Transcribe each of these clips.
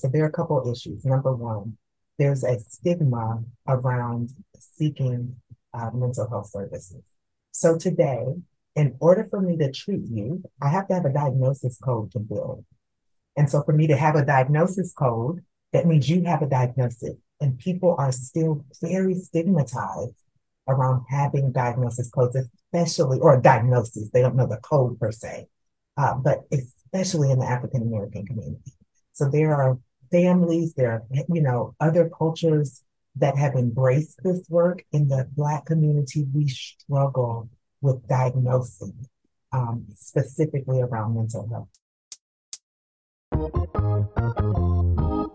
So there are a couple issues. Number one, there's a stigma around seeking uh, mental health services. So today, in order for me to treat you, I have to have a diagnosis code to build. And so for me to have a diagnosis code, that means you have a diagnosis. And people are still very stigmatized around having diagnosis codes, especially, or diagnosis. They don't know the code per se, uh, but especially in the African American community. So there are families, there are, you know, other cultures that have embraced this work. In the Black community, we struggle with diagnosing, um, specifically around mental health.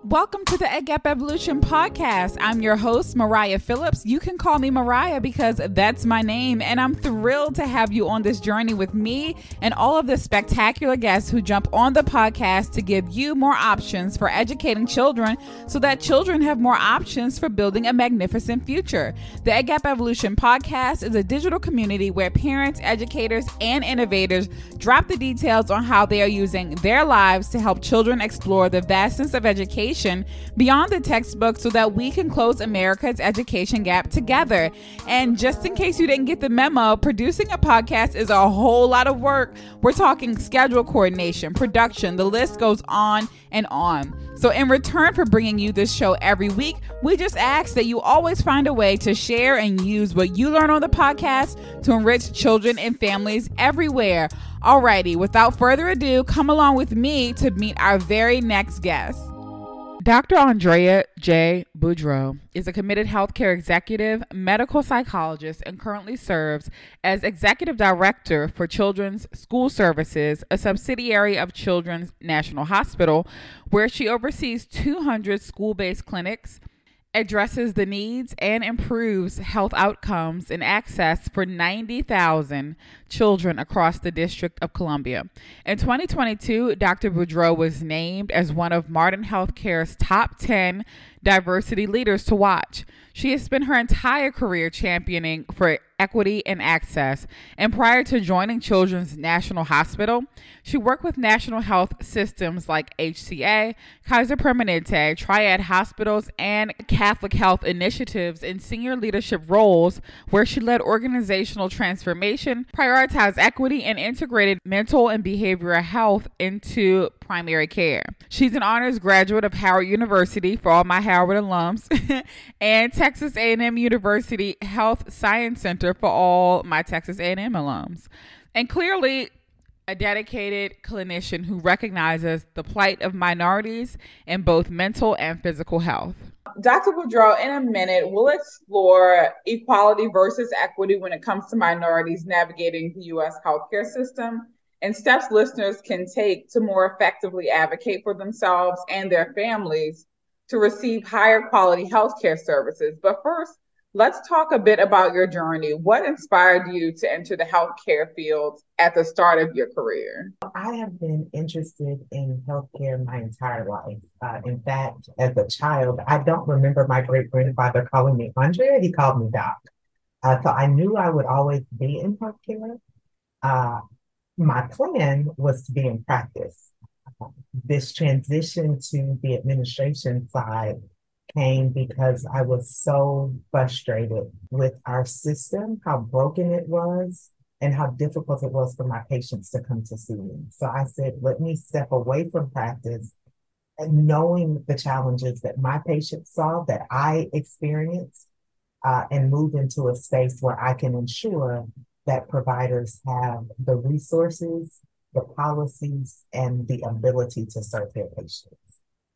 Welcome to the Ed Gap Evolution podcast. I'm your host, Mariah Phillips. You can call me Mariah because that's my name, and I'm thrilled to have you on this journey with me and all of the spectacular guests who jump on the podcast to give you more options for educating children so that children have more options for building a magnificent future. The Ed Gap Evolution podcast is a digital community where parents, educators, and innovators drop the details on how they are using their lives to help children explore the vastness of education education beyond the textbook so that we can close America's education gap together. And just in case you didn't get the memo, producing a podcast is a whole lot of work. We're talking schedule coordination, production, the list goes on and on. So, in return for bringing you this show every week, we just ask that you always find a way to share and use what you learn on the podcast to enrich children and families everywhere. Alrighty, without further ado, come along with me to meet our very next guest. Dr. Andrea J. Boudreaux is a committed healthcare executive, medical psychologist, and currently serves as executive director for Children's School Services, a subsidiary of Children's National Hospital, where she oversees 200 school based clinics addresses the needs and improves health outcomes and access for 90,000 children across the District of Columbia. In 2022, Dr. Boudreaux was named as one of Modern Healthcare's top 10 diversity leaders to watch. She has spent her entire career championing for equity and access. And prior to joining Children's National Hospital, she worked with national health systems like HCA, Kaiser Permanente, Triad Hospitals, and Catholic Health Initiatives in senior leadership roles where she led organizational transformation, prioritized equity, and integrated mental and behavioral health into primary care. She's an honors graduate of Howard University for all my Howard alums and Texas A&M University Health Science Center for all my Texas A&M alums. And clearly a dedicated clinician who recognizes the plight of minorities in both mental and physical health. Dr. Boudreaux, in a minute, we'll explore equality versus equity when it comes to minorities navigating the U.S. healthcare system and steps listeners can take to more effectively advocate for themselves and their families to receive higher quality healthcare services. But first, let's talk a bit about your journey. What inspired you to enter the healthcare field at the start of your career? I have been interested in healthcare my entire life. Uh, in fact, as a child, I don't remember my great grandfather calling me Andrea, he called me Doc. Uh, so I knew I would always be in healthcare. Uh, my plan was to be in practice this transition to the administration side came because I was so frustrated with our system, how broken it was, and how difficult it was for my patients to come to see me. So I said, let me step away from practice and knowing the challenges that my patients saw, that I experienced, uh, and move into a space where I can ensure that providers have the resources the policies and the ability to serve their patients.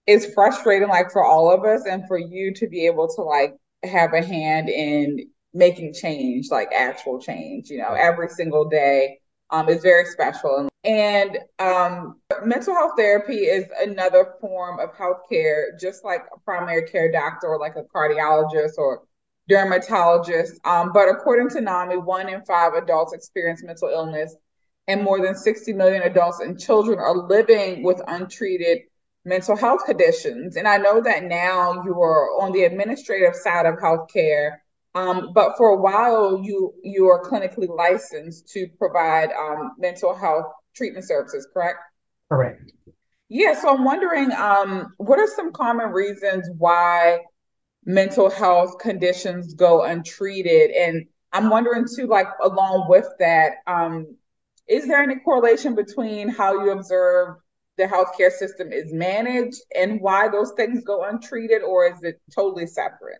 It's frustrating, like for all of us, and for you to be able to like have a hand in making change, like actual change, you know, every single day. Um, is very special. And um, mental health therapy is another form of healthcare, just like a primary care doctor or like a cardiologist or dermatologist. Um, but according to NAMI, one in five adults experience mental illness and more than 60 million adults and children are living with untreated mental health conditions. And I know that now you are on the administrative side of healthcare, um, but for a while you you are clinically licensed to provide um, mental health treatment services, correct? Correct. Yeah, so I'm wondering, um, what are some common reasons why mental health conditions go untreated? And I'm wondering too, like along with that, um, is there any correlation between how you observe the healthcare system is managed and why those things go untreated, or is it totally separate?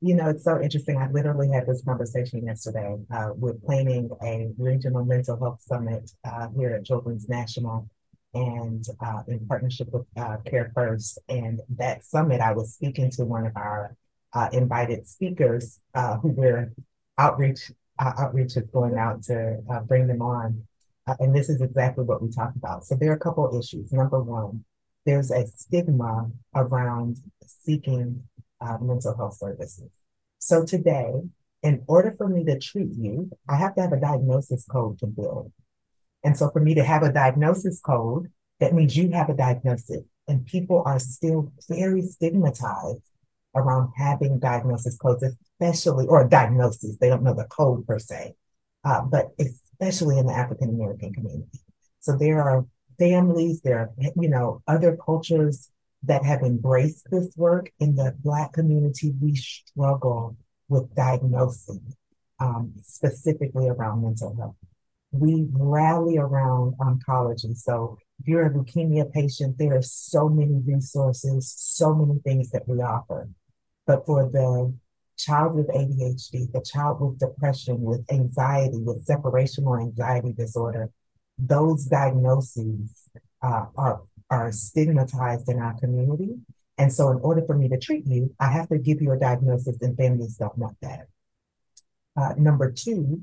You know, it's so interesting. I literally had this conversation yesterday. Uh, we're planning a regional mental health summit uh, here at Children's National and uh, in partnership with uh, CareFirst. And that summit, I was speaking to one of our uh, invited speakers uh, who were outreach outreach is going out to uh, bring them on. Uh, and this is exactly what we talked about. So there are a couple issues. Number one, there's a stigma around seeking uh, mental health services. So today, in order for me to treat you, I have to have a diagnosis code to build. And so for me to have a diagnosis code, that means you have a diagnosis. And people are still very stigmatized around having diagnosis codes, especially, or diagnosis. They don't know the code per se, uh, but especially in the African American community. So there are families, there are, you know, other cultures that have embraced this work. In the Black community, we struggle with diagnosing, um, specifically around mental health. We rally around oncology. So if you're a leukemia patient, there are so many resources, so many things that we offer. But for the child with ADHD, the child with depression, with anxiety, with separational anxiety disorder, those diagnoses uh, are are stigmatized in our community. And so, in order for me to treat you, I have to give you a diagnosis, and families don't want that. Uh, number two,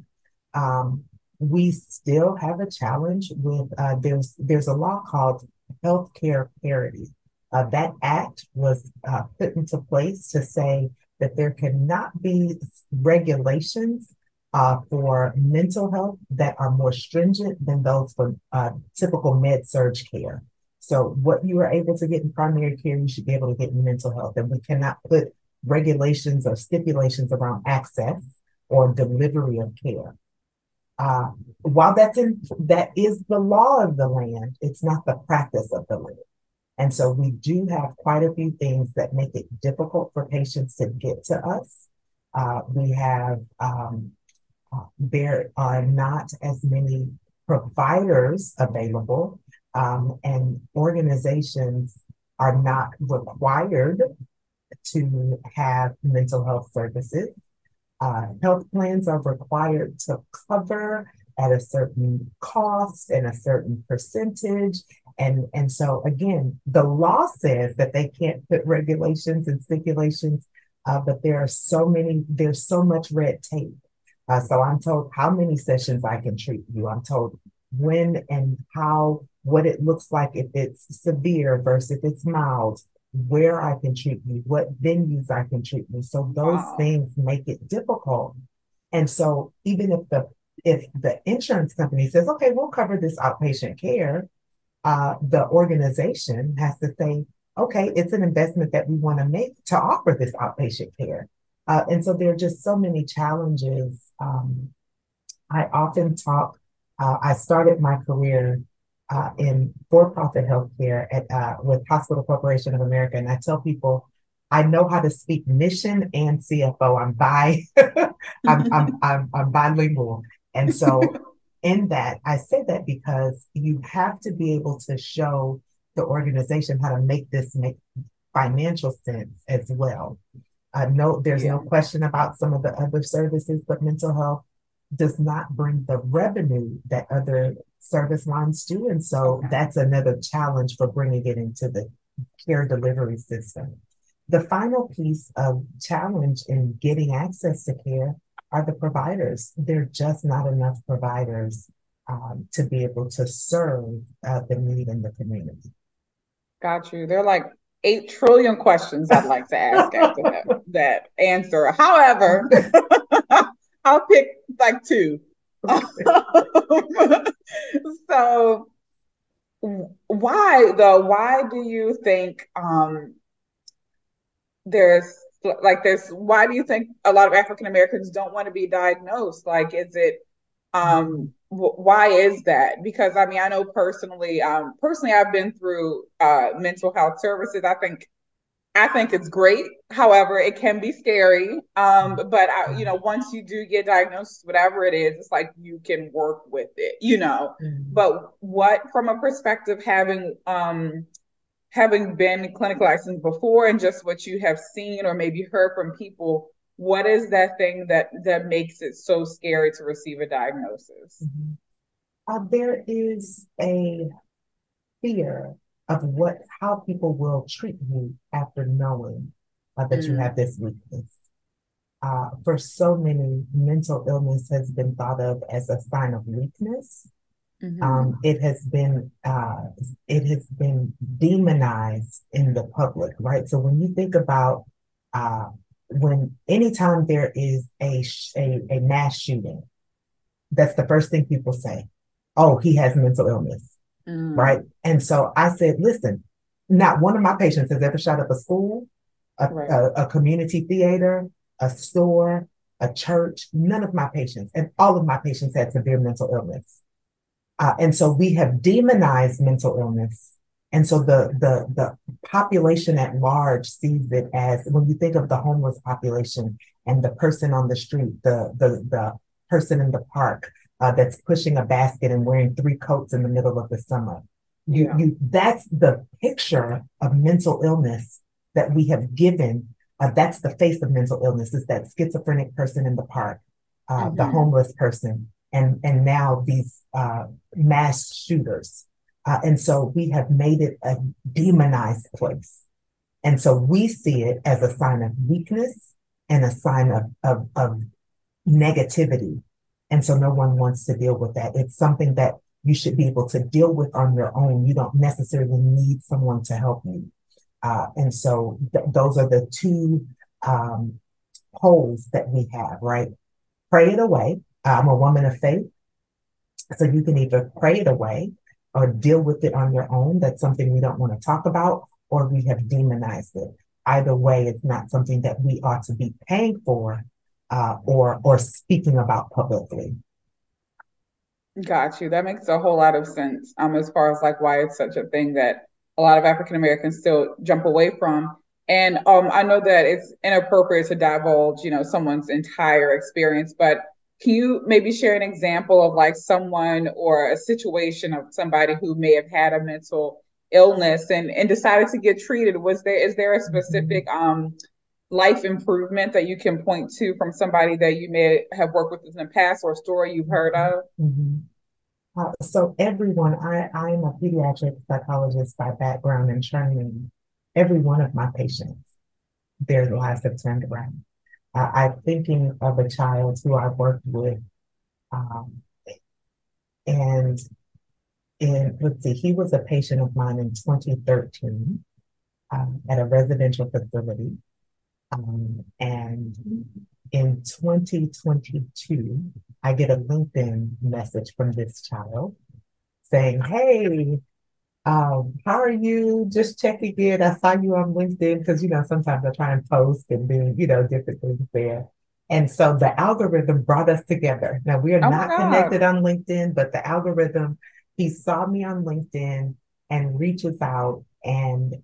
um, we still have a challenge with uh, there's there's a law called healthcare parity. Uh, that act was uh, put into place to say that there cannot be regulations uh, for mental health that are more stringent than those for uh, typical med surg care. So, what you are able to get in primary care, you should be able to get in mental health. And we cannot put regulations or stipulations around access or delivery of care. Uh, while that's in, that is the law of the land, it's not the practice of the land. And so we do have quite a few things that make it difficult for patients to get to us. Uh, we have, um, uh, there are not as many providers available, um, and organizations are not required to have mental health services. Uh, health plans are required to cover at a certain cost and a certain percentage. And, and so again, the law says that they can't put regulations and stipulations, uh, but there are so many, there's so much red tape. Uh, so I'm told how many sessions I can treat you. I'm told when and how, what it looks like if it's severe versus if it's mild, where I can treat you, what venues I can treat you. So those wow. things make it difficult. And so even if the if the insurance company says, okay, we'll cover this outpatient care, uh, the organization has to say, okay, it's an investment that we want to make to offer this outpatient care. Uh, and so there are just so many challenges. Um, I often talk, uh, I started my career uh, in for-profit healthcare at uh, with Hospital Corporation of America, and I tell people I know how to speak mission and CFO. I'm bi, I'm, I'm, I'm, I'm bilingual, and so in that, I say that because you have to be able to show the organization how to make this make financial sense as well. I know there's yeah. no question about some of the other services, but mental health does not bring the revenue that other service lines do. And so okay. that's another challenge for bringing it into the care delivery system. The final piece of challenge in getting access to care are the providers. There are just not enough providers um, to be able to serve uh, the need in the community. Got you. They're like 8 trillion questions I'd like to ask after that, that answer. However, I'll pick like two. so why though why do you think um there's like there's why do you think a lot of African Americans don't want to be diagnosed? Like, is it um why is that? Because I mean, I know personally, um, personally, I've been through uh, mental health services. I think, I think it's great. However, it can be scary. Um, but I, you know, once you do get diagnosed, whatever it is, it's like you can work with it. You know, mm-hmm. but what from a perspective having um having been clinical licensed before and just what you have seen or maybe heard from people what is that thing that that makes it so scary to receive a diagnosis mm-hmm. uh, there is a fear of what how people will treat you after knowing uh, that mm. you have this weakness uh, for so many mental illness has been thought of as a sign of weakness mm-hmm. um, it has been uh, it has been demonized in the public right so when you think about uh, when anytime there is a, a, a mass shooting, that's the first thing people say. Oh, he has mental illness. Mm. Right. And so I said, listen, not one of my patients has ever shot up a school, a, right. a, a community theater, a store, a church. None of my patients, and all of my patients had severe mental illness. Uh, and so we have demonized mental illness and so the, the, the population at large sees it as when you think of the homeless population and the person on the street, the, the, the person in the park uh, that's pushing a basket and wearing three coats in the middle of the summer. You, yeah. you, that's the picture of mental illness that we have given. Uh, that's the face of mental illness is that schizophrenic person in the park, uh, mm-hmm. the homeless person, and, and now these uh, mass shooters uh, and so we have made it a demonized place. And so we see it as a sign of weakness and a sign of, of, of negativity. And so no one wants to deal with that. It's something that you should be able to deal with on your own. You don't necessarily need someone to help you. Uh, and so th- those are the two um, poles that we have, right? Pray it away. I'm a woman of faith. So you can either pray it away or deal with it on your own. That's something we don't want to talk about, or we have demonized it. Either way, it's not something that we ought to be paying for uh, or or speaking about publicly. Got you. That makes a whole lot of sense. Um, as far as like why it's such a thing that a lot of African Americans still jump away from. And um, I know that it's inappropriate to divulge, you know, someone's entire experience, but can you maybe share an example of like someone or a situation of somebody who may have had a mental illness and, and decided to get treated? Was there is there a mm-hmm. specific um life improvement that you can point to from somebody that you may have worked with in the past or a story you've heard of? Mm-hmm. Uh, so everyone, I, I'm a pediatric psychologist by background and training. Every one of my patients, their lives have turned around. Uh, I'm thinking of a child who I worked with, um, and and let's see, he was a patient of mine in 2013 um, at a residential facility, um, and in 2022, I get a LinkedIn message from this child saying, "Hey, um, how are you? Just checking in. I saw you on LinkedIn because, you know, sometimes I try and post and do, you know, different things there. And so the algorithm brought us together. Now we are oh not connected on LinkedIn, but the algorithm, he saw me on LinkedIn and reaches out and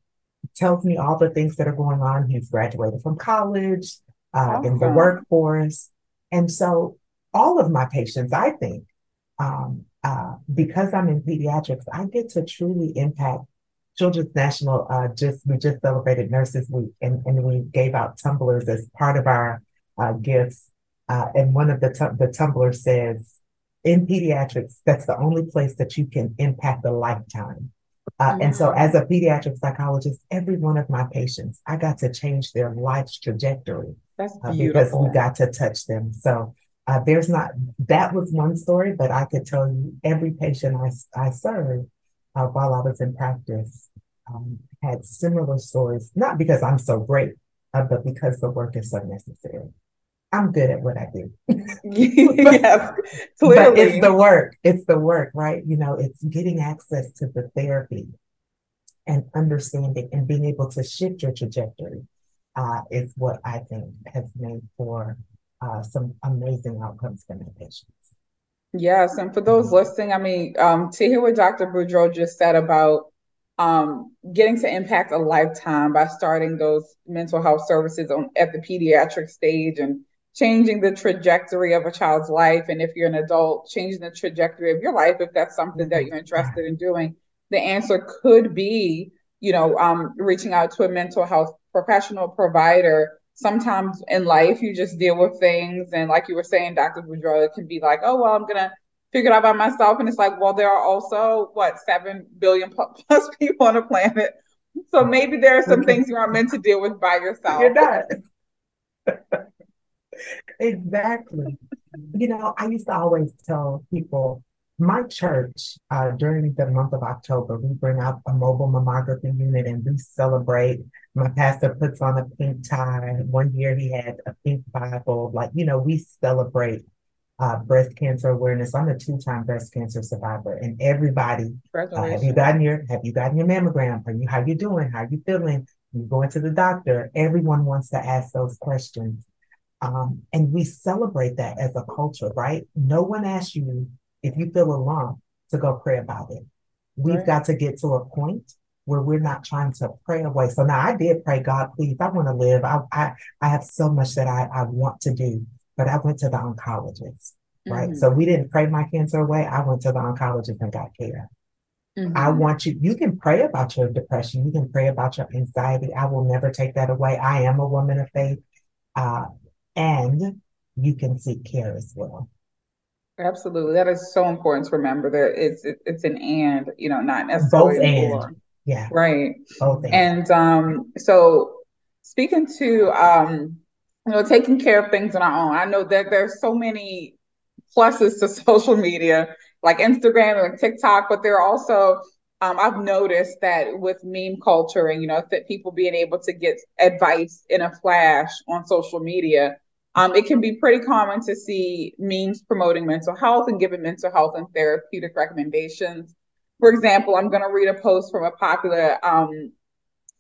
tells me all the things that are going on. He's graduated from college, uh, awesome. in the workforce. And so all of my patients, I think, um, uh, because I'm in pediatrics, I get to truly impact Children's National. Uh, just we just celebrated Nurses Week, and, and we gave out tumblers as part of our uh, gifts. Uh, and one of the t- the tumblers says, "In pediatrics, that's the only place that you can impact a lifetime." Mm-hmm. And so, as a pediatric psychologist, every one of my patients, I got to change their life's trajectory uh, because we got to touch them. So uh, there's not, that was one story, but I could tell you every patient I, I served uh, while I was in practice um, had similar stories, not because I'm so great, uh, but because the work is so necessary. I'm good at what I do. yes, clearly. But it's the work. It's the work, right? You know, it's getting access to the therapy and understanding and being able to shift your trajectory uh, is what I think has made for uh, some amazing outcomes for my patients. Yes, and for those listening, I mean, um, to hear what Dr. Boudreaux just said about um, getting to impact a lifetime by starting those mental health services on at the pediatric stage and changing the trajectory of a child's life. And if you're an adult, changing the trajectory of your life, if that's something that you're interested in doing, the answer could be, you know, um, reaching out to a mental health professional provider. Sometimes in life, you just deal with things. And like you were saying, Dr. Boudreaux, can be like, oh, well, I'm to figure it out by myself. And it's like, well, there are also, what, 7 billion plus people on the planet. So maybe there are some things you aren't meant to deal with by yourself. You're not. exactly. You know, I used to always tell people, my church, uh, during the month of October, we bring out a mobile mammography unit and we celebrate. My pastor puts on a pink tie. One year he had a pink Bible. Like, you know, we celebrate uh, breast cancer awareness. I'm a two-time breast cancer survivor, and everybody, uh, have you gotten your have you gotten your mammogram? Are you how you doing? How you feeling? You going to the doctor? Everyone wants to ask those questions. Um, and we celebrate that as a culture, right? No one asks you if you feel a lump to go pray about it. We've right. got to get to a point where we're not trying to pray away. So now I did pray, God, please, I want to live. I, I, I have so much that I, I want to do, but I went to the oncologist, right? Mm-hmm. So we didn't pray my cancer away. I went to the oncologist and got care. Mm-hmm. I want you, you can pray about your depression. You can pray about your anxiety. I will never take that away. I am a woman of faith. Uh, and you can seek care as well. Absolutely, that is so important to remember that it's it's an and, you know, not necessarily both and. Yeah, right. Both and. and um, so speaking to um, you know, taking care of things on our own. I know that there's so many pluses to social media, like Instagram and TikTok, but there are also um, I've noticed that with meme culture and you know that people being able to get advice in a flash on social media, um, it can be pretty common to see memes promoting mental health and giving mental health and therapeutic recommendations. For example, I'm going to read a post from a popular um,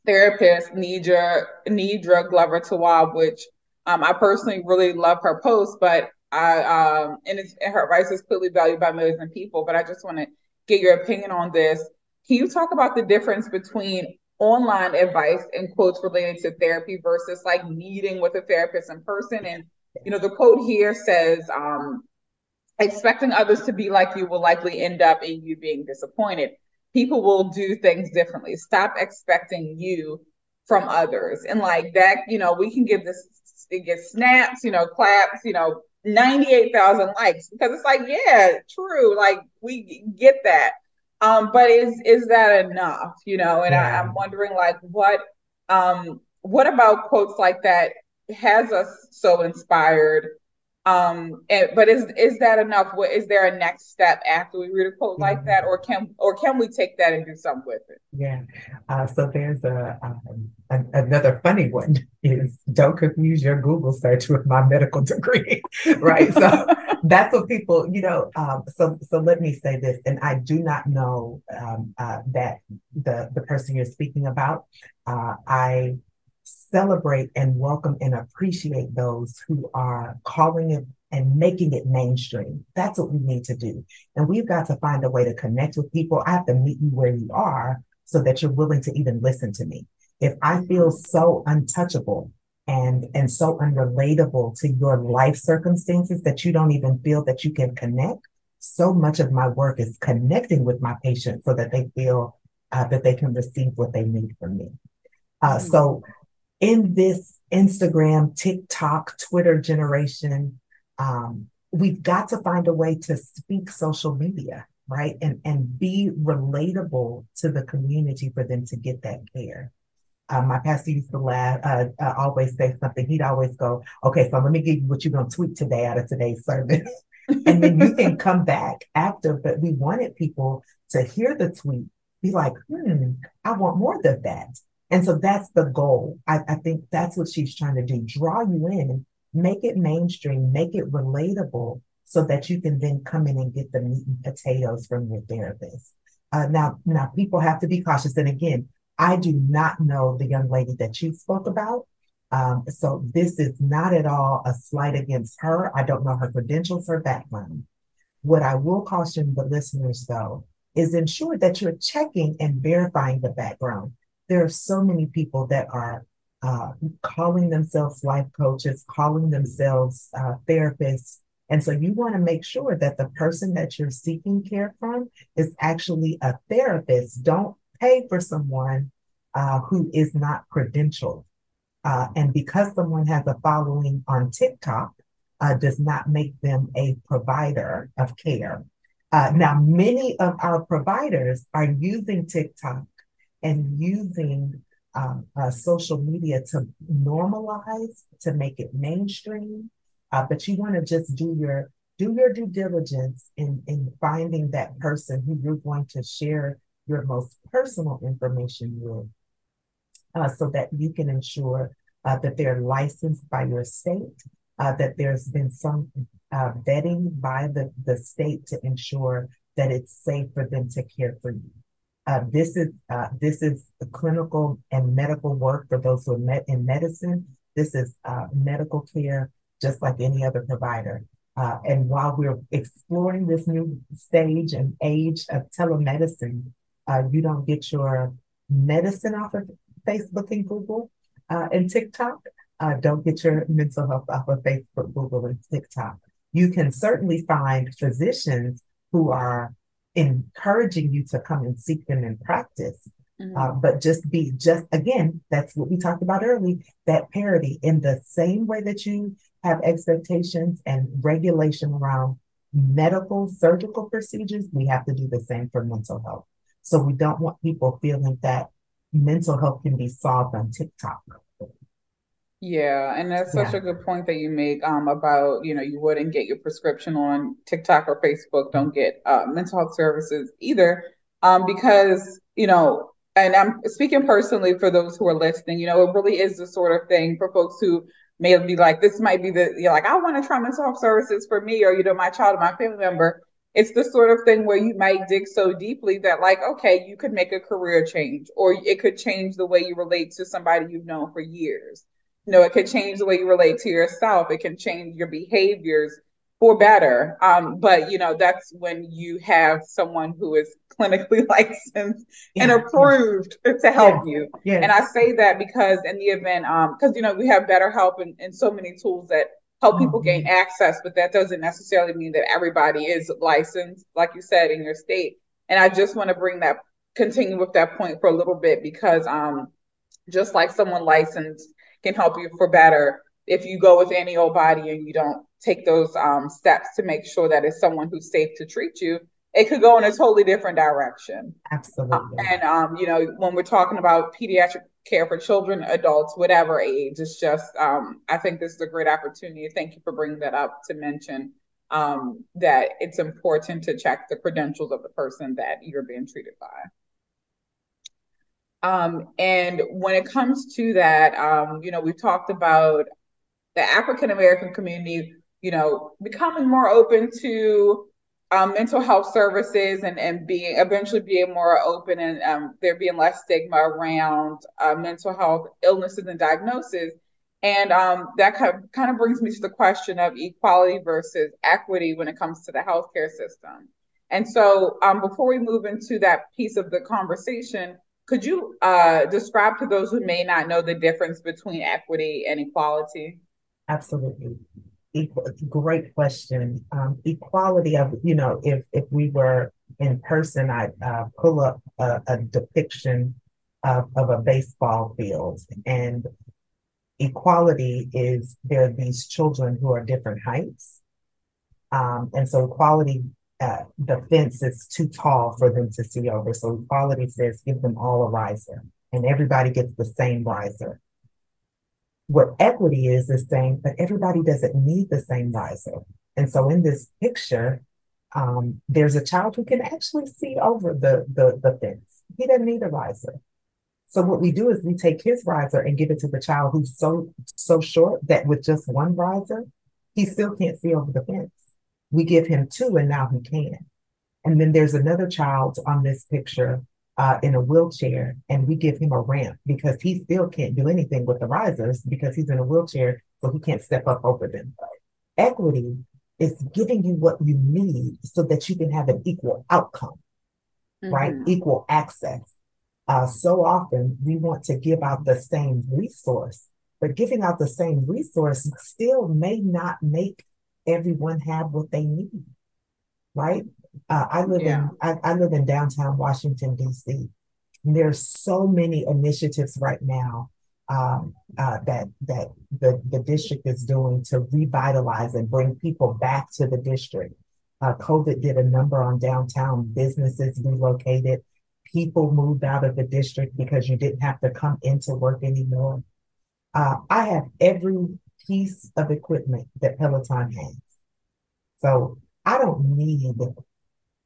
therapist, Nedra Nedra Glover Tawwab, which um, I personally really love her post, but I um, and, and her advice is clearly valued by millions of people. But I just want to get your opinion on this. Can you talk about the difference between online advice and quotes related to therapy versus like meeting with a therapist in person? And you know, the quote here says, um, expecting others to be like you will likely end up in you being disappointed. People will do things differently. Stop expecting you from others. And like that, you know, we can give this it gets snaps, you know, claps, you know, 98,000 likes because it's like, yeah, true. Like we get that. Um, but is is that enough? You know, and yeah. I, I'm wondering like what um what about quotes like that has us so inspired? Um, and, but is is that enough? What is there a next step after we read a quote like mm-hmm. that, or can or can we take that and do something with it? Yeah. Uh, so there's a, um, a, another funny one is don't confuse your Google search with my medical degree, right? So that's what people, you know. Um, so so let me say this, and I do not know um, uh, that the the person you're speaking about. Uh, I celebrate and welcome and appreciate those who are calling it and making it mainstream. That's what we need to do. And we've got to find a way to connect with people. I have to meet you where you are so that you're willing to even listen to me. If I feel so untouchable and and so unrelatable to your life circumstances that you don't even feel that you can connect, so much of my work is connecting with my patients so that they feel uh, that they can receive what they need from me. Uh, so in this Instagram, TikTok, Twitter generation, um, we've got to find a way to speak social media, right? And, and be relatable to the community for them to get that care. Uh, my pastor used to laugh, uh, uh, always say something. He'd always go, okay, so let me give you what you're going to tweet today out of today's service. and then you can come back after. But we wanted people to hear the tweet, be like, hmm, I want more of that. And so that's the goal. I, I think that's what she's trying to do draw you in, make it mainstream, make it relatable so that you can then come in and get the meat and potatoes from your therapist. Uh, now, now people have to be cautious. And again, I do not know the young lady that you spoke about. Um, so this is not at all a slight against her. I don't know her credentials, her background. What I will caution the listeners though is ensure that you're checking and verifying the background. There are so many people that are uh, calling themselves life coaches, calling themselves uh, therapists. And so you want to make sure that the person that you're seeking care from is actually a therapist. Don't pay for someone uh, who is not credentialed. Uh, and because someone has a following on TikTok, uh, does not make them a provider of care. Uh, now, many of our providers are using TikTok and using um, uh, social media to normalize, to make it mainstream. Uh, but you want to just do your do your due diligence in in finding that person who you're going to share your most personal information with, uh, so that you can ensure uh, that they're licensed by your state, uh, that there's been some uh, vetting by the, the state to ensure that it's safe for them to care for you. Uh, this is uh, this is clinical and medical work for those who are met in medicine. This is uh, medical care, just like any other provider. Uh, and while we're exploring this new stage and age of telemedicine, uh, you don't get your medicine off of Facebook and Google uh, and TikTok. don't get your mental health off of Facebook, Google, and TikTok. You can certainly find physicians who are encouraging you to come and seek them in practice. Mm-hmm. Uh, but just be just again, that's what we talked about early that parity in the same way that you have expectations and regulation around medical surgical procedures, we have to do the same for mental health. So we don't want people feeling that mental health can be solved on TikTok. Yeah, and that's such yeah. a good point that you make um, about, you know, you wouldn't get your prescription on TikTok or Facebook, don't get uh, mental health services either, um, because, you know, and I'm speaking personally for those who are listening, you know, it really is the sort of thing for folks who may be like, this might be the, you're like, I want to try mental health services for me or, you know, my child or my family member. It's the sort of thing where you might dig so deeply that, like, okay, you could make a career change or it could change the way you relate to somebody you've known for years you know, it can change the way you relate to yourself. It can change your behaviors for better. Um, but you know, that's when you have someone who is clinically licensed yeah. and approved to help you. Yes. And I say that because in the event, um, because you know, we have BetterHelp and, and so many tools that help people mm-hmm. gain access, but that doesn't necessarily mean that everybody is licensed, like you said, in your state. And I just want to bring that continue with that point for a little bit because um just like someone licensed can help you for better if you go with any old body and you don't take those um, steps to make sure that it's someone who's safe to treat you it could go in a totally different direction. Absolutely. And um, you know when we're talking about pediatric care for children adults whatever age it's just um, i think this is a great opportunity. Thank you for bringing that up to mention um, that it's important to check the credentials of the person that you're being treated by um, and when it comes to that, um, you know, we've talked about the African American community, you know, becoming more open to um, mental health services and, and being eventually being more open and um, there being less stigma around uh, mental health illnesses and diagnosis. And um, that kind of, kind of brings me to the question of equality versus equity when it comes to the healthcare system. And so, um, before we move into that piece of the conversation, could you uh, describe to those who may not know the difference between equity and equality? Absolutely. Equal, great question. Um, equality of, you know, if if we were in person, I'd uh, pull up a, a depiction of, of a baseball field. And equality is there are these children who are different heights. Um, and so equality the fence is too tall for them to see over. So equality says give them all a riser and everybody gets the same riser. What equity is, is saying, but everybody doesn't need the same riser. And so in this picture, um, there's a child who can actually see over the, the, the fence. He doesn't need a riser. So what we do is we take his riser and give it to the child who's so so short that with just one riser, he still can't see over the fence. We give him two, and now he can. And then there's another child on this picture uh, in a wheelchair, and we give him a ramp because he still can't do anything with the risers because he's in a wheelchair, so he can't step up over them. Equity is giving you what you need so that you can have an equal outcome, mm-hmm. right? Equal access. Uh, so often we want to give out the same resource, but giving out the same resource still may not make everyone have what they need, right? Uh, I live yeah. in I, I live in downtown Washington D.C. There's so many initiatives right now um, uh, that that the the district is doing to revitalize and bring people back to the district. Uh, COVID did a number on downtown businesses relocated. People moved out of the district because you didn't have to come into work anymore. Uh, I have every piece of equipment that Peloton has. So I don't need,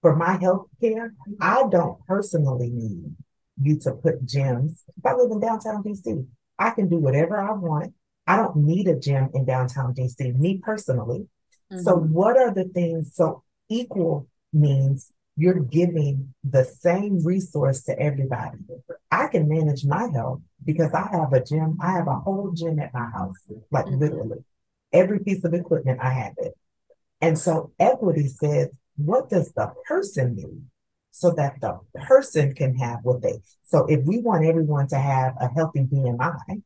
for my health care, I don't personally need you to put gyms. If I live in downtown DC, I can do whatever I want. I don't need a gym in downtown DC, me personally. Mm-hmm. So, what are the things? So, equal means you're giving the same resource to everybody. I can manage my health because I have a gym. I have a whole gym at my house, like mm-hmm. literally every piece of equipment I have it. And so equity says, what does the person need? So that the person can have what they. So if we want everyone to have a healthy BMI,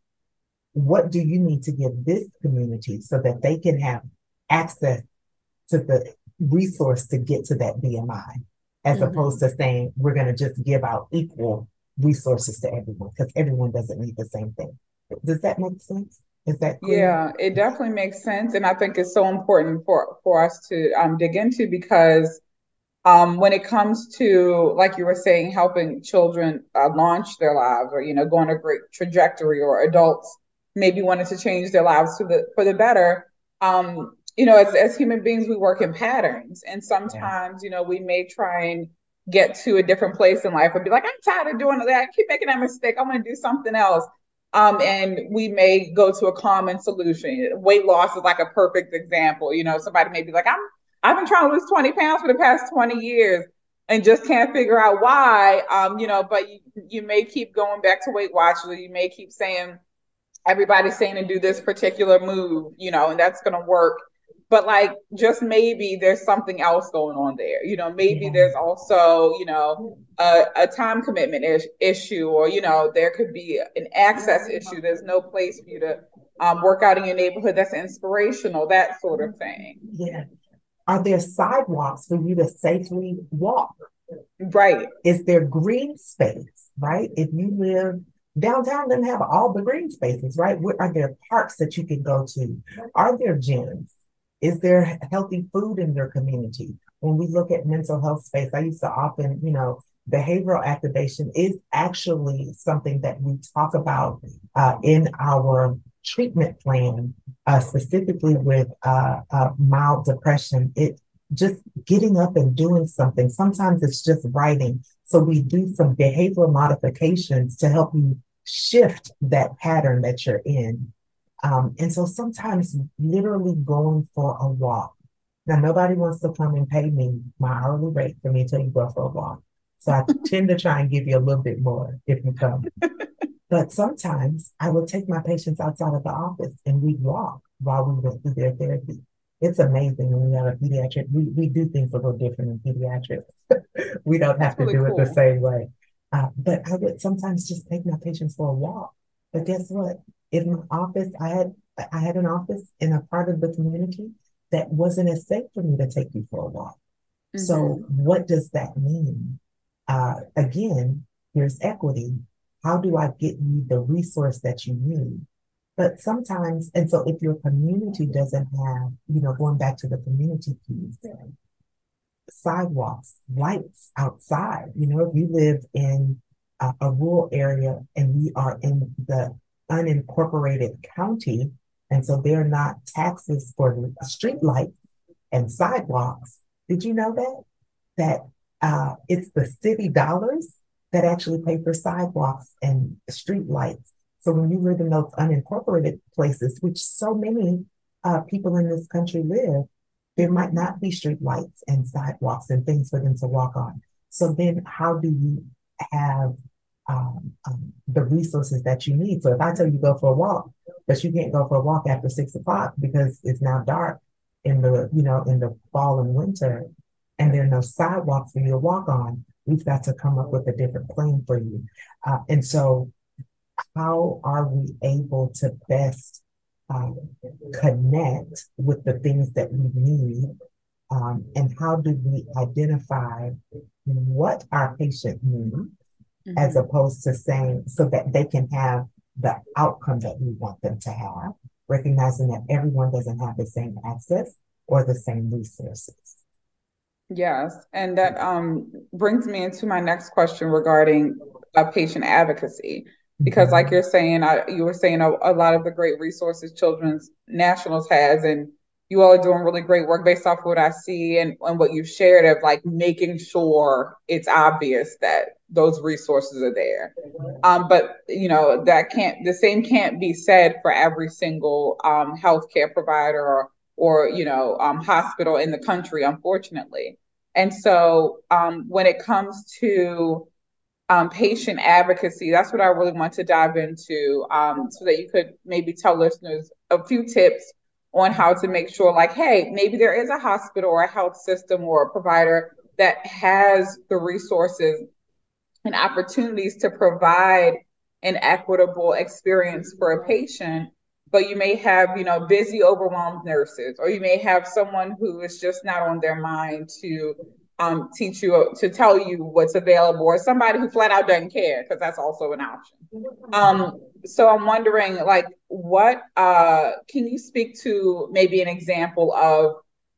what do you need to give this community so that they can have access to the resource to get to that BMI? As mm-hmm. opposed to saying we're going to just give out equal resources to everyone because everyone doesn't need the same thing. Does that make sense? Is that clear? yeah? It definitely makes sense, and I think it's so important for for us to um, dig into because um, when it comes to like you were saying, helping children uh, launch their lives or you know go on a great trajectory, or adults maybe wanted to change their lives for the for the better. Um, you know, as, as human beings, we work in patterns. And sometimes, yeah. you know, we may try and get to a different place in life and be like, I'm tired of doing that. I keep making that mistake. I'm going to do something else. Um, and we may go to a common solution. Weight loss is like a perfect example. You know, somebody may be like, I'm I've been trying to lose 20 pounds for the past 20 years and just can't figure out why. Um, you know, but you, you may keep going back to Weight Watchers. You may keep saying everybody's saying to do this particular move, you know, and that's gonna work but like just maybe there's something else going on there you know maybe yeah. there's also you know a, a time commitment is, issue or you know there could be an access issue. There's no place for you to um, work out in your neighborhood that's inspirational that sort of thing. Yeah. Are there sidewalks for you to safely walk? Right. Is there green space right? If you live downtown doesn't have all the green spaces right? What are there parks that you can go to? Are there gyms is there healthy food in their community? When we look at mental health space, I used to often, you know, behavioral activation is actually something that we talk about uh, in our treatment plan, uh, specifically with uh, uh mild depression. It just getting up and doing something. Sometimes it's just writing. So we do some behavioral modifications to help you shift that pattern that you're in. Um, and so sometimes literally going for a walk. Now, nobody wants to come and pay me my hourly rate for me to go for a walk. So I tend to try and give you a little bit more if you come. but sometimes I will take my patients outside of the office and we walk while we went through their therapy. It's amazing when we have a pediatric. We, we do things a little different in pediatrics. we don't have That's to really do cool. it the same way. Uh, but I would sometimes just take my patients for a walk. But guess what? In my office, I had I had an office in a part of the community that wasn't as safe for me to take you for a walk. Mm-hmm. So what does that mean? Uh, again, here's equity. How do I get you the resource that you need? But sometimes, and so if your community doesn't have, you know, going back to the community piece, sidewalks, lights outside, you know, if you live in a, a rural area and we are in the unincorporated county. And so they're not taxes for street lights and sidewalks. Did you know that? That uh, it's the city dollars that actually pay for sidewalks and street lights. So when you live in those unincorporated places, which so many uh, people in this country live, there might not be street lights and sidewalks and things for them to walk on. So then how do you have um, um, the resources that you need. So if I tell you go for a walk, but you can't go for a walk after six o'clock because it's now dark, in the, you know, in the fall and winter, and there are no sidewalks for you to walk on, we've got to come up with a different plan for you. Uh, and so, how are we able to best um, connect with the things that we need? Um, and how do we identify what our patient needs mm-hmm. as opposed to saying so that they can have the outcome that we want them to have, recognizing that everyone doesn't have the same access or the same resources. Yes, and that um, brings me into my next question regarding uh, patient advocacy. Because, mm-hmm. like you're saying, I, you were saying a, a, lot of the great resources Children's Nationals has, and you all are doing really great work based off what I see and, and what you've shared of like making sure it's obvious that those resources are there. Um, but you know that can't the same can't be said for every single um, healthcare provider or or you know um, hospital in the country unfortunately and so um, when it comes to um, patient advocacy that's what i really want to dive into um, so that you could maybe tell listeners a few tips on how to make sure like hey maybe there is a hospital or a health system or a provider that has the resources and opportunities to provide an equitable experience for a patient but you may have you know busy overwhelmed nurses or you may have someone who is just not on their mind to um, teach you to tell you what's available or somebody who flat out doesn't care because that's also an option. Um, so i'm wondering like what uh, can you speak to maybe an example of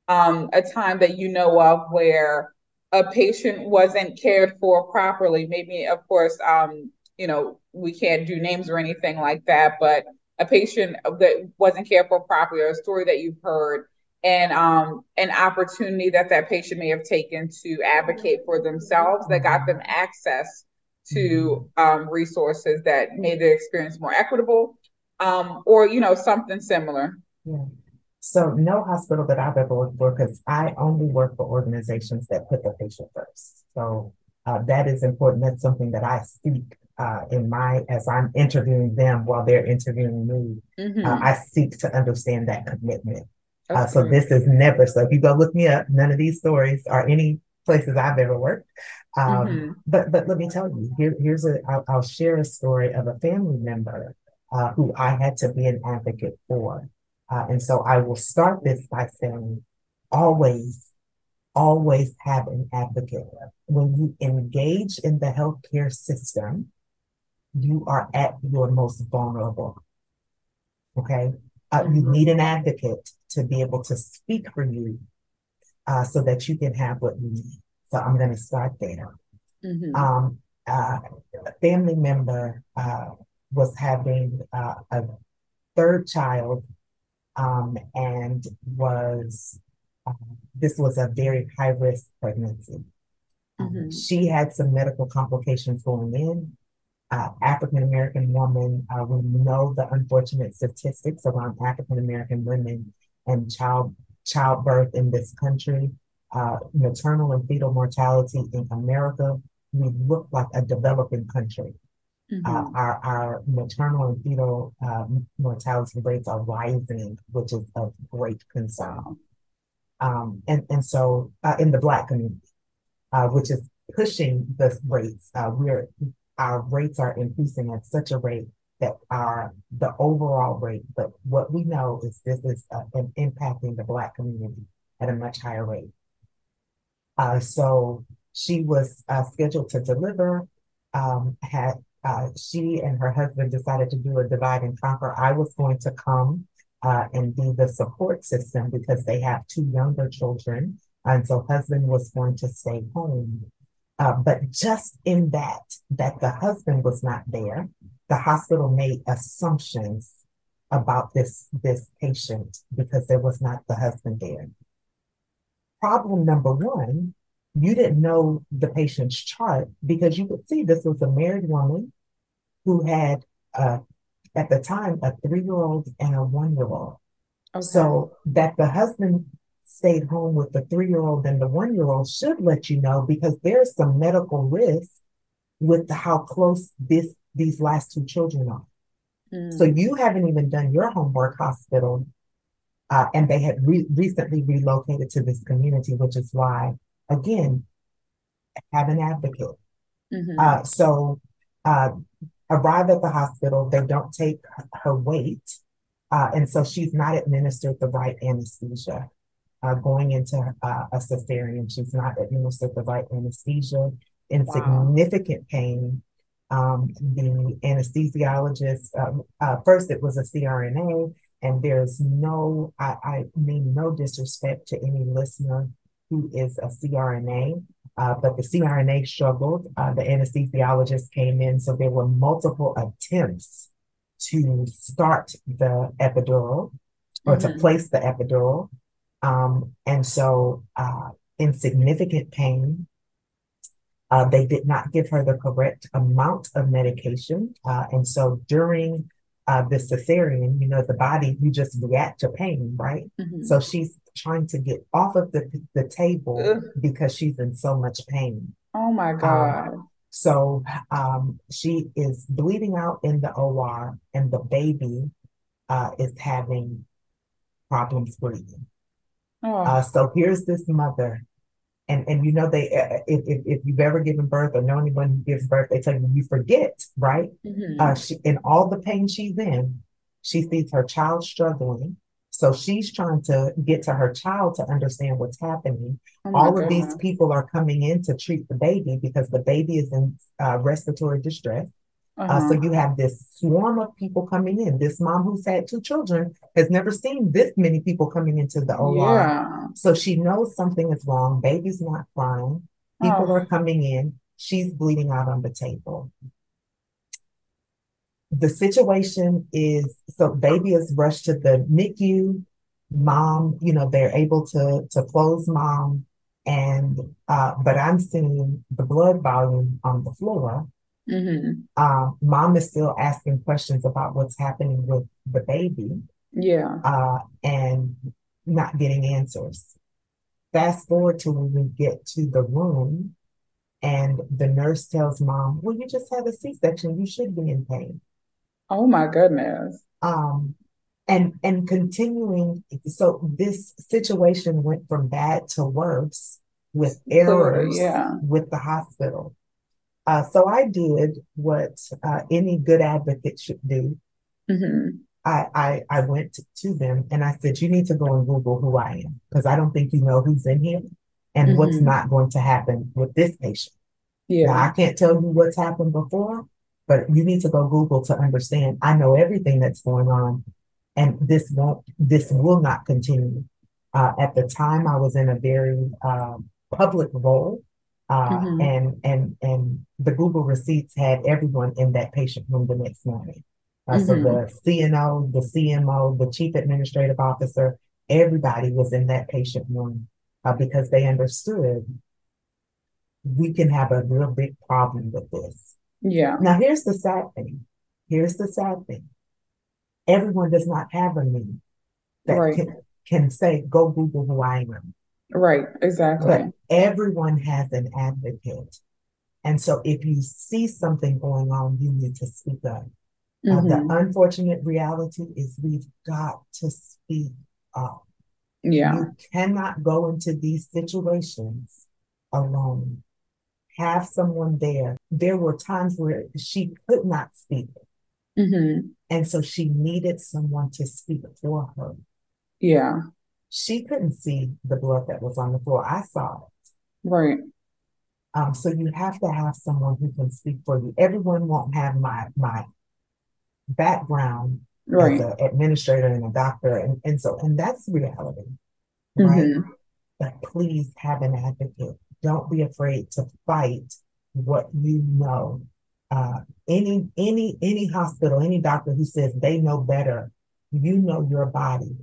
um, a time that you know of where a patient wasn't cared for properly maybe of course um, you know we can't do names or anything like that but a patient that wasn't cared for properly or a story that you've heard and um, an opportunity that that patient may have taken to advocate for themselves that got them access to um, resources that made the experience more equitable um, or you know something similar yeah. So no hospital that i've ever worked for because i only work for organizations that put the patient first so uh, that is important that's something that i seek uh, in my as I'm interviewing them while they're interviewing me, mm-hmm. uh, I seek to understand that commitment. Uh, so this is never so. If you go look me up, none of these stories are any places I've ever worked. Um, mm-hmm. But but let me tell you, here, here's a I'll, I'll share a story of a family member uh, who I had to be an advocate for, uh, and so I will start this by saying, always always have an advocate. When you engage in the healthcare system, you are at your most vulnerable. Okay. Uh, you mm-hmm. need an advocate to be able to speak for you uh, so that you can have what you need. So I'm going to start there. Mm-hmm. Um, uh, a family member uh, was having uh, a third child um, and was, uh, this was a very high risk pregnancy. Um, mm-hmm. She had some medical complications going in uh, African American woman. Uh, we know the unfortunate statistics around African American women and child childbirth in this country. Uh, maternal and fetal mortality in America, we look like a developing country. Mm-hmm. Uh, our, our maternal and fetal uh, mortality rates are rising, which is of great concern. Um, and, and so uh, in the Black community, which is pushing the rates, we're our rates are increasing at such a rate that our the overall rate, but what we know is this is uh, impacting the Black community at a much higher rate. Uh, so she was uh, scheduled to deliver. Um, had uh, she and her husband decided to do a divide and conquer. I was going to come uh, and be the support system because they have two younger children, and so husband was going to stay home. Uh, but just in that, that the husband was not there, the hospital made assumptions about this, this patient because there was not the husband there. Problem number one, you didn't know the patient's chart because you could see this was a married woman who had, uh, at the time, a three year old and a one year old. Okay. So that the husband stayed home with the three year old and the one year old should let you know because there's some medical risk with how close this these last two children are. Mm. So you haven't even done your homework, hospital, Uh, and they had re- recently relocated to this community, which is why, again, have an advocate. Mhm. Uh, so uh, arrive at the hospital, they don't take her weight. Uh, and so she's not administered the right anesthesia. Uh, going into uh, a cesarean, she's not administered the right anesthesia in Wow. significant pain. Um, the anesthesiologist, um, uh, first it was a CRNA, and there's no, I, I mean no disrespect to any listener who is a CRNA, uh, but the CRNA struggled. Uh, the anesthesiologist came in, so there were multiple attempts to start the epidural or to Mhm. place the epidural. Um, and so, uh, in significant pain, uh, they did not give her the correct amount of medication. Uh, and so during uh, the cesarean, you know, the body, you just react to pain, right? Mhm. So she's trying to get off of the, the table Ugh. because she's in so much pain. Oh my God. So um, she is bleeding out in the OR, and the baby uh, is having problems breathing. Oh, Uh, so here's this mother, and and you know they uh, if, if if you've ever given birth or know anyone who gives birth, they tell you you forget, right? mhm. Uh, she in all the pain she's in, she sees her child struggling. So she's trying to get to her child to understand what's happening. Oh All of these people are coming in to treat the baby because the baby is in uh, respiratory distress. Uh, so Uh-huh. you have this swarm of people coming in. This mom who's had two children has never seen this many people coming into the OR. Yeah. So she knows something is wrong. Baby's not crying. People Oh. are coming in. She's bleeding out on the table. The situation is so baby is rushed to the NICU. Mom, you know, they're able to to close mom, and uh, but I'm seeing the blood volume on the floor. Mhm. Uh, mom is still asking questions about what's happening with the baby Yeah. uh, and not getting answers. Fast forward to when we get to the room, and the nurse tells mom, Well, you just had a C section, you should be in pain. Oh my goodness. Um, and and continuing, so this situation went from bad to worse with errors yeah. with the hospital. Uh, so I did what uh, any good advocate should do. Mhm. I, I I went to them and I said, you need to go and Google who I am because I don't think you know who's in here and what's Mhm. not going to happen with this patient. Now, I can't tell you what's happened before, but you need to go Google to understand. I know everything that's going on, and this won't, this will not continue. Uh, at the time, I was in a very um, public role, uh, Mhm. and and and the Google receipts had everyone in that patient room the next morning. Uh, so Mhm. the CNO, the CMO, the chief administrative officer, everybody was in that patient room uh, because they understood we can have a real big problem with this. Yeah. Now, here's the sad thing. Here's the sad thing. Everyone does not have a me that Right. can, can say, go Google who I am. Right. But Exactly. everyone has an advocate. And so if you see something going on, you need to speak up. Uh, the unfortunate reality is we've got to speak up. Yeah. You cannot go into these situations alone. Have someone there. There were times where she could not speak, Mhm. and so she needed someone to speak for her. Yeah. She couldn't see the blood that was on the floor. I saw it. Right. Um, so you have to have someone who can speak for you. Everyone won't have my my background as an administrator and a doctor, and, and so and that's reality, right? Mhm. But please have an advocate. Don't be afraid to fight what you know. Uh, any any any hospital, any doctor who says they know better, you know your body.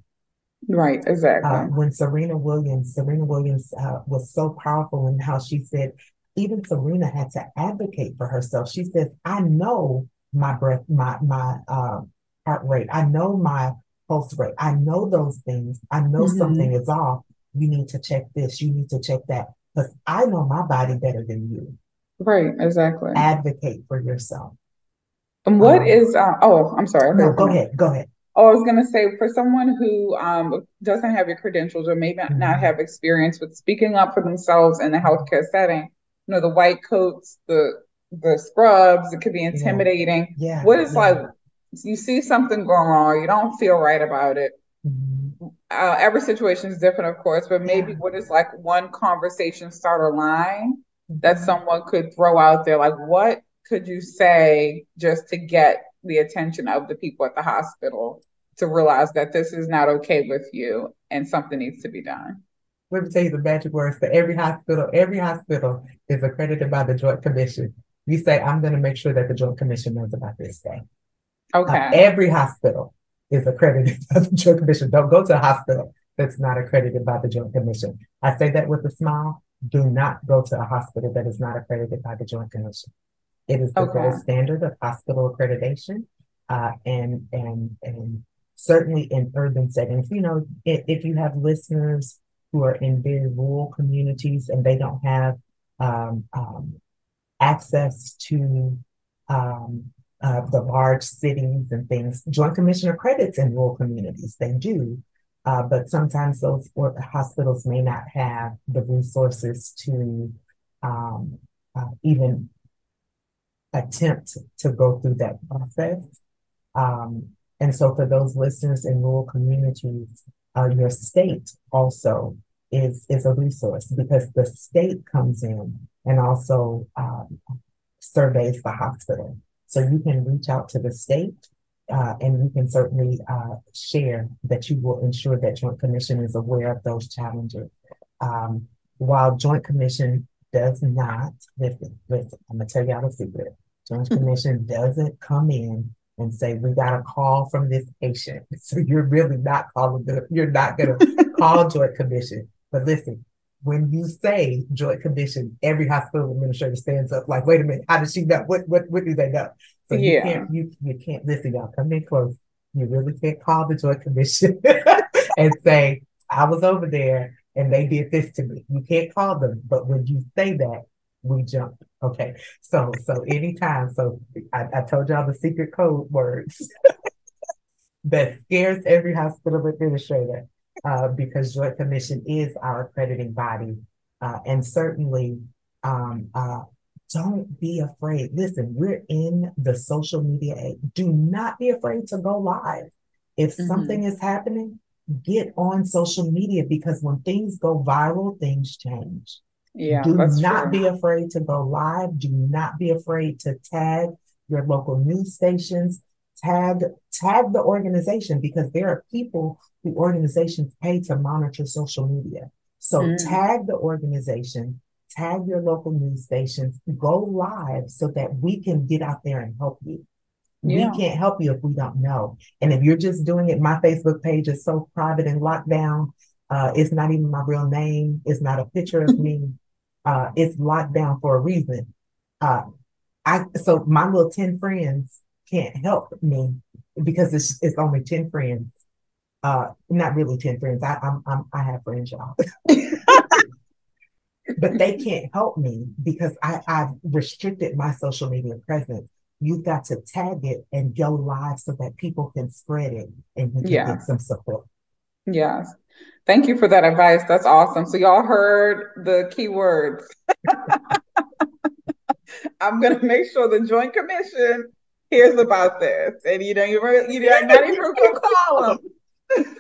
Right. Uh, Exactly. when Serena Williams, Serena Williams uh, was so powerful in how she said, even Serena had to advocate for herself. She says, "I know my breath, my my uh, heart rate. I know my pulse rate. I know those things. I know Mhm. something is off. You need to check this. You need to check that because I know my body better than you. Right. Exactly. Advocate for yourself. And what Um, is uh, oh, I'm sorry. No, go ahead. Go ahead. Oh, I was going to say for someone who um, doesn't have your credentials or maybe mm-hmm. not have experience with speaking up for themselves in the healthcare setting, you know, the white coats, the the scrubs, it could be intimidating. Yeah. yeah what is yeah. like you see something going wrong, you don't feel right about it. Mm-hmm. Uh, every situation is different, of course, but maybe yeah. what is like one conversation starter line mm-hmm. that someone could throw out there? Like, what could you say just to get the attention of the people at the hospital to realize that this is not okay with you and something needs to be done? Let me tell you the magic words for every hospital. Every hospital is accredited by the Joint Commission. You say, I'm going to make sure that the Joint Commission knows about this thing. Okay. Uh, every hospital is accredited by the Joint Commission. Don't go to a hospital that's not accredited by the Joint Commission. I say that with a smile. Do not go to a hospital that is not accredited by the Joint Commission. It is the okay. gold standard of hospital accreditation, uh, and and and certainly in urban settings. You know, if, if, you have listeners who are in very rural communities and they don't have um, um, access to um, uh, the large cities and things. Joint Commission accredits in rural communities, they do. Uh, but sometimes those hospitals may not have the resources to um, uh, even attempt to go through that process. Um, and so, for those listeners in rural communities, uh, your state also is is a resource because the state comes in and also um, surveys the hospital. So you can reach out to the state uh, and you can certainly uh, share that you will ensure that Joint Commission is aware of those challenges. Um, while Joint Commission does not, listen, listen, I'm gonna tell y'all a secret. Joint Commission doesn't come in and say, we got a call from this patient. So you're really not calling the, you're not gonna call Joint Commission. But listen, when you say joint commission, every hospital administrator stands up like, wait a minute, how does she know? What what what do they know? So yeah. you can't you you can't listen, y'all come in close. You really can't call the joint commission and say, I was over there and they did this to me. You can't call them, but when you say that, we jump. Okay. So so anytime, so I, I told y'all the secret code words that scares every hospital administrator uh, because Joint Commission is our accrediting body. Uh, and certainly, um, uh, don't be afraid. Listen, we're in the social media age. Do not be afraid to go live. If mm-hmm. something is happening, get on social media because when things go viral, things change. Yeah, Do not true. be afraid to go live. Do not be afraid to tag your local news stations tag tag the organization because there are people who organizations pay to monitor social media. So mm. tag the organization, tag your local news stations, go live so that we can get out there and help you. Yeah. We can't help you if we don't know. And if you're just doing it, my Facebook page is so private and locked down. Uh, it's not even my real name. It's not a picture of me. Uh, it's locked down for a reason. Uh, I so my little 10 friends can't help me because it's it's only 10 friends. Uh not really 10 friends. I I'm, I'm I have friends, y'all. but they can't help me because I, I've restricted my social media presence. You've got to tag it and go live so that people can spread it and you can yeah. get some support. Yes. Thank you for that advice. That's awesome. So y'all heard the key words. I'm gonna make sure the Joint Commission hears about this, and you know you're you're not even call them.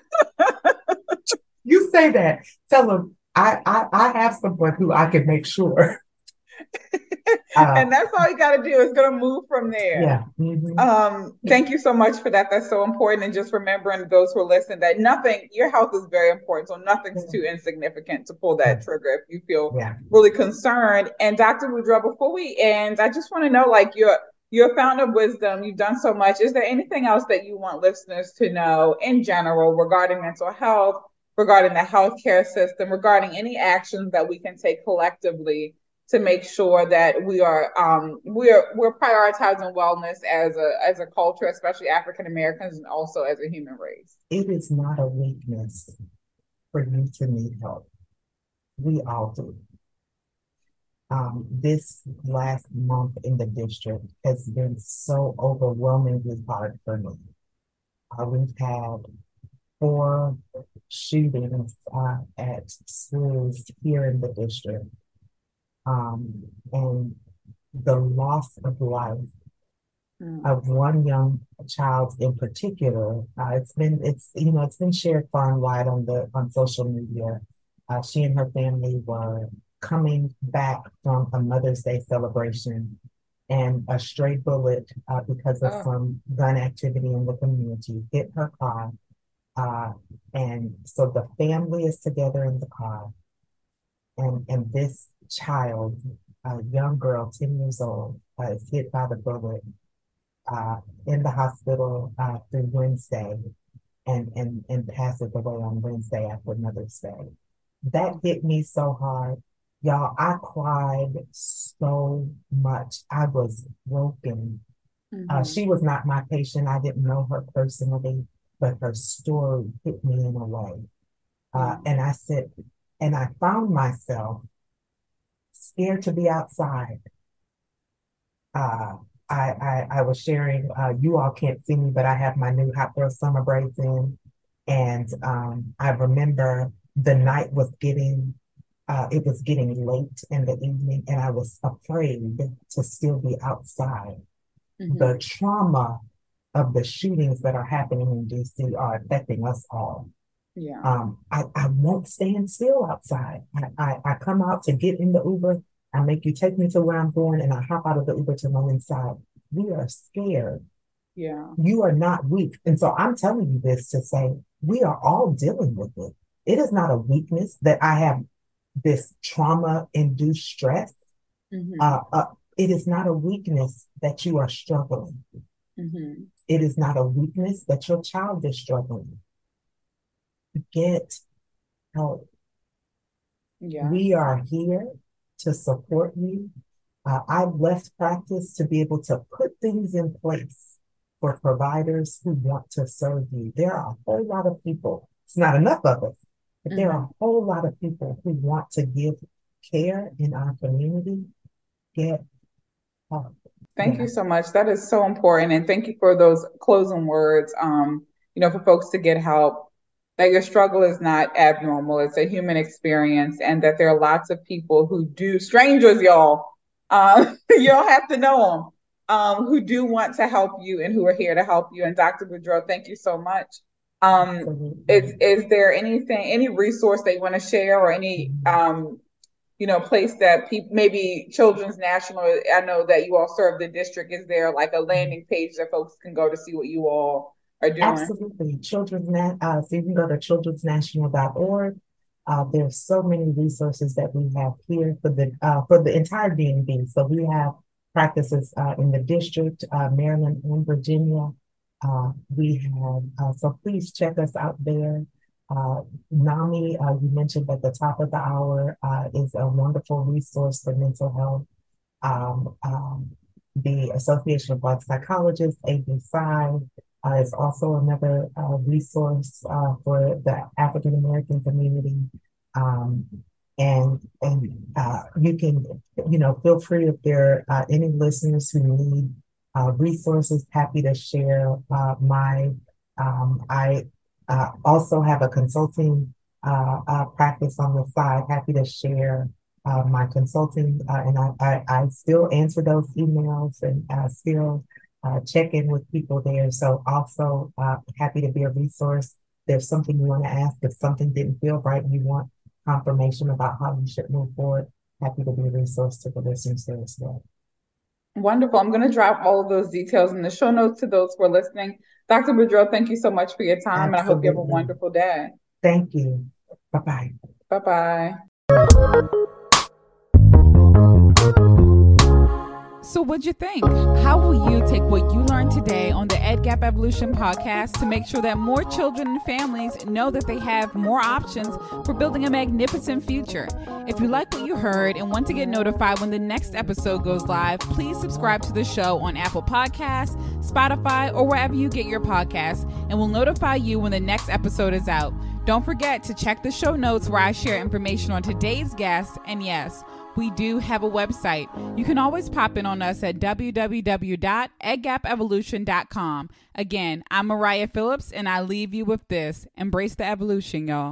you say that. Tell them I, I I have someone who I can make sure. Uh, and that's all you got to do is going to move from there. Yeah. Mm-hmm. Um, thank you so much for that. That's so important. And just remembering those who are listening that nothing, your health is very important. So nothing's too insignificant to pull that trigger if you feel yeah. really concerned. And Dr. Boudreaux, before we end, I just want to know like your you're a founder of wisdom. You've done so much. Is there anything else that you want listeners to know in general regarding mental health, regarding the healthcare system, regarding any actions that we can take collectively to make sure that we are um, we're we're prioritizing wellness as a as a culture, especially African Americans, and also as a human race. It is not a weakness for you to need help. We all do um, this last month in the district has been so overwhelmingly hard for me. Uh, we've had four shootings uh, at schools here in the district. Um, and the loss of life mm. of one young child in particular, uh, it's been it's you know it's been shared far and wide on the on social media. Uh, she and her family were coming back from a Mother's Day celebration, and a stray bullet uh, because of oh. some gun activity in the community hit her car uh, and so the family is together in the car. And, and this child, a young girl, 10 years old, uh, is hit by the bullet uh, in the hospital uh, through Wednesday and, and, and passes away on Wednesday after Mother's Day. That hit me so hard. Y'all, I cried so much. I was broken. Uh, mm-hmm. Uh, she was not my patient. I didn't know her personally but her story hit me in a way. Uh, mm. and I said, and I found myself scared to be outside. Uh, I, I, I was sharing, uh, you all can't see me, but I have my new Hot Girl Summer braids in. And um, I remember the night was getting, uh, it was getting late in the evening, and I was afraid to still be outside. Mm-hmm. The trauma of the shootings that are happening in DC are affecting us all. Yeah. Um, I, I won't stand still outside. I, I, I come out to get in the Uber. I make you take me to where I'm going and I hop out of the Uber to run inside. We are scared. Yeah. You are not weak. And so I'm telling you this to say we are all dealing with it. It is not a weakness that I have this trauma induced stress. Mm-hmm. Uh, uh, it is not a weakness that you are struggling. Mm-hmm. It is not a weakness that your child is struggling. Get help. Yeah. We are here to support you. Uh, I've left practice to be able to put things in place for providers who want to serve you. There are a whole lot of people, it's not enough of us, but mm-hmm. there are a whole lot of people who want to give care in our community. Get help. Thank yeah. you so much. That is so important. And thank you for those closing words. Um, you know, for folks to get help, that your struggle is not abnormal. It's a human experience, and that there are lots of people who do, strangers, y'all, uh, you don't have to know them, um, who do want to help you and who are here to help you. And Dr. Boudreaux, thank you so much. Um, is, is there anything, any resource they want to share or any um, you know, place that people maybe Children's National. I know that you all serve the district. Is there like a landing page that folks can go to see what you all are doing? Absolutely, Children's Nat. Uh, so you can go to childrensnational.org. Uh, there's so many resources that we have here for the uh, for the entire DMV. So we have practices uh, in the district, uh, Maryland and Virginia. Uh, we have uh, so please check us out there. Uh, NAMI, uh, you mentioned at the top of the hour, is a wonderful resource for mental health. Um, um, the Association of Black Psychologists, ABPSI, uh, is also another uh, resource uh, for the African American community. Um, and and you can, you know, feel free if there are any listeners who need uh, resources, happy to share uh, my um, I uh, also have a consulting uh, uh, practice on the side. Happy to share uh, my consulting, and I, I, I, still answer those emails and still check in with people there. So also happy to be a resource. There's something you want to ask. If something didn't feel right you want confirmation about how you should move forward, happy to be a resource to the listeners there as well. Wonderful. I'm going to drop all of those details in the show notes to those who are listening. Dr. Boudreaux, thank you so much for your time, Absolutely. and I hope you have a wonderful day. Thank you. Bye bye. Bye bye. So, what'd you think? How will you take what you learned today on the EdGap Evolution podcast to make sure that more children and families know that they have more options for building a magnificent future? If you like what you heard and want to get notified when the next episode goes live, please subscribe to the show on Apple Podcasts, Spotify, or wherever you get your podcasts, and we'll notify you when the next episode is out. Don't forget to check the show notes where I share information on today's guest and yes, we do have a website. You can always pop in on us at www.edgap.evolution.com. Again, I'm Mariah Phillips, and I leave you with this embrace the evolution, y'all.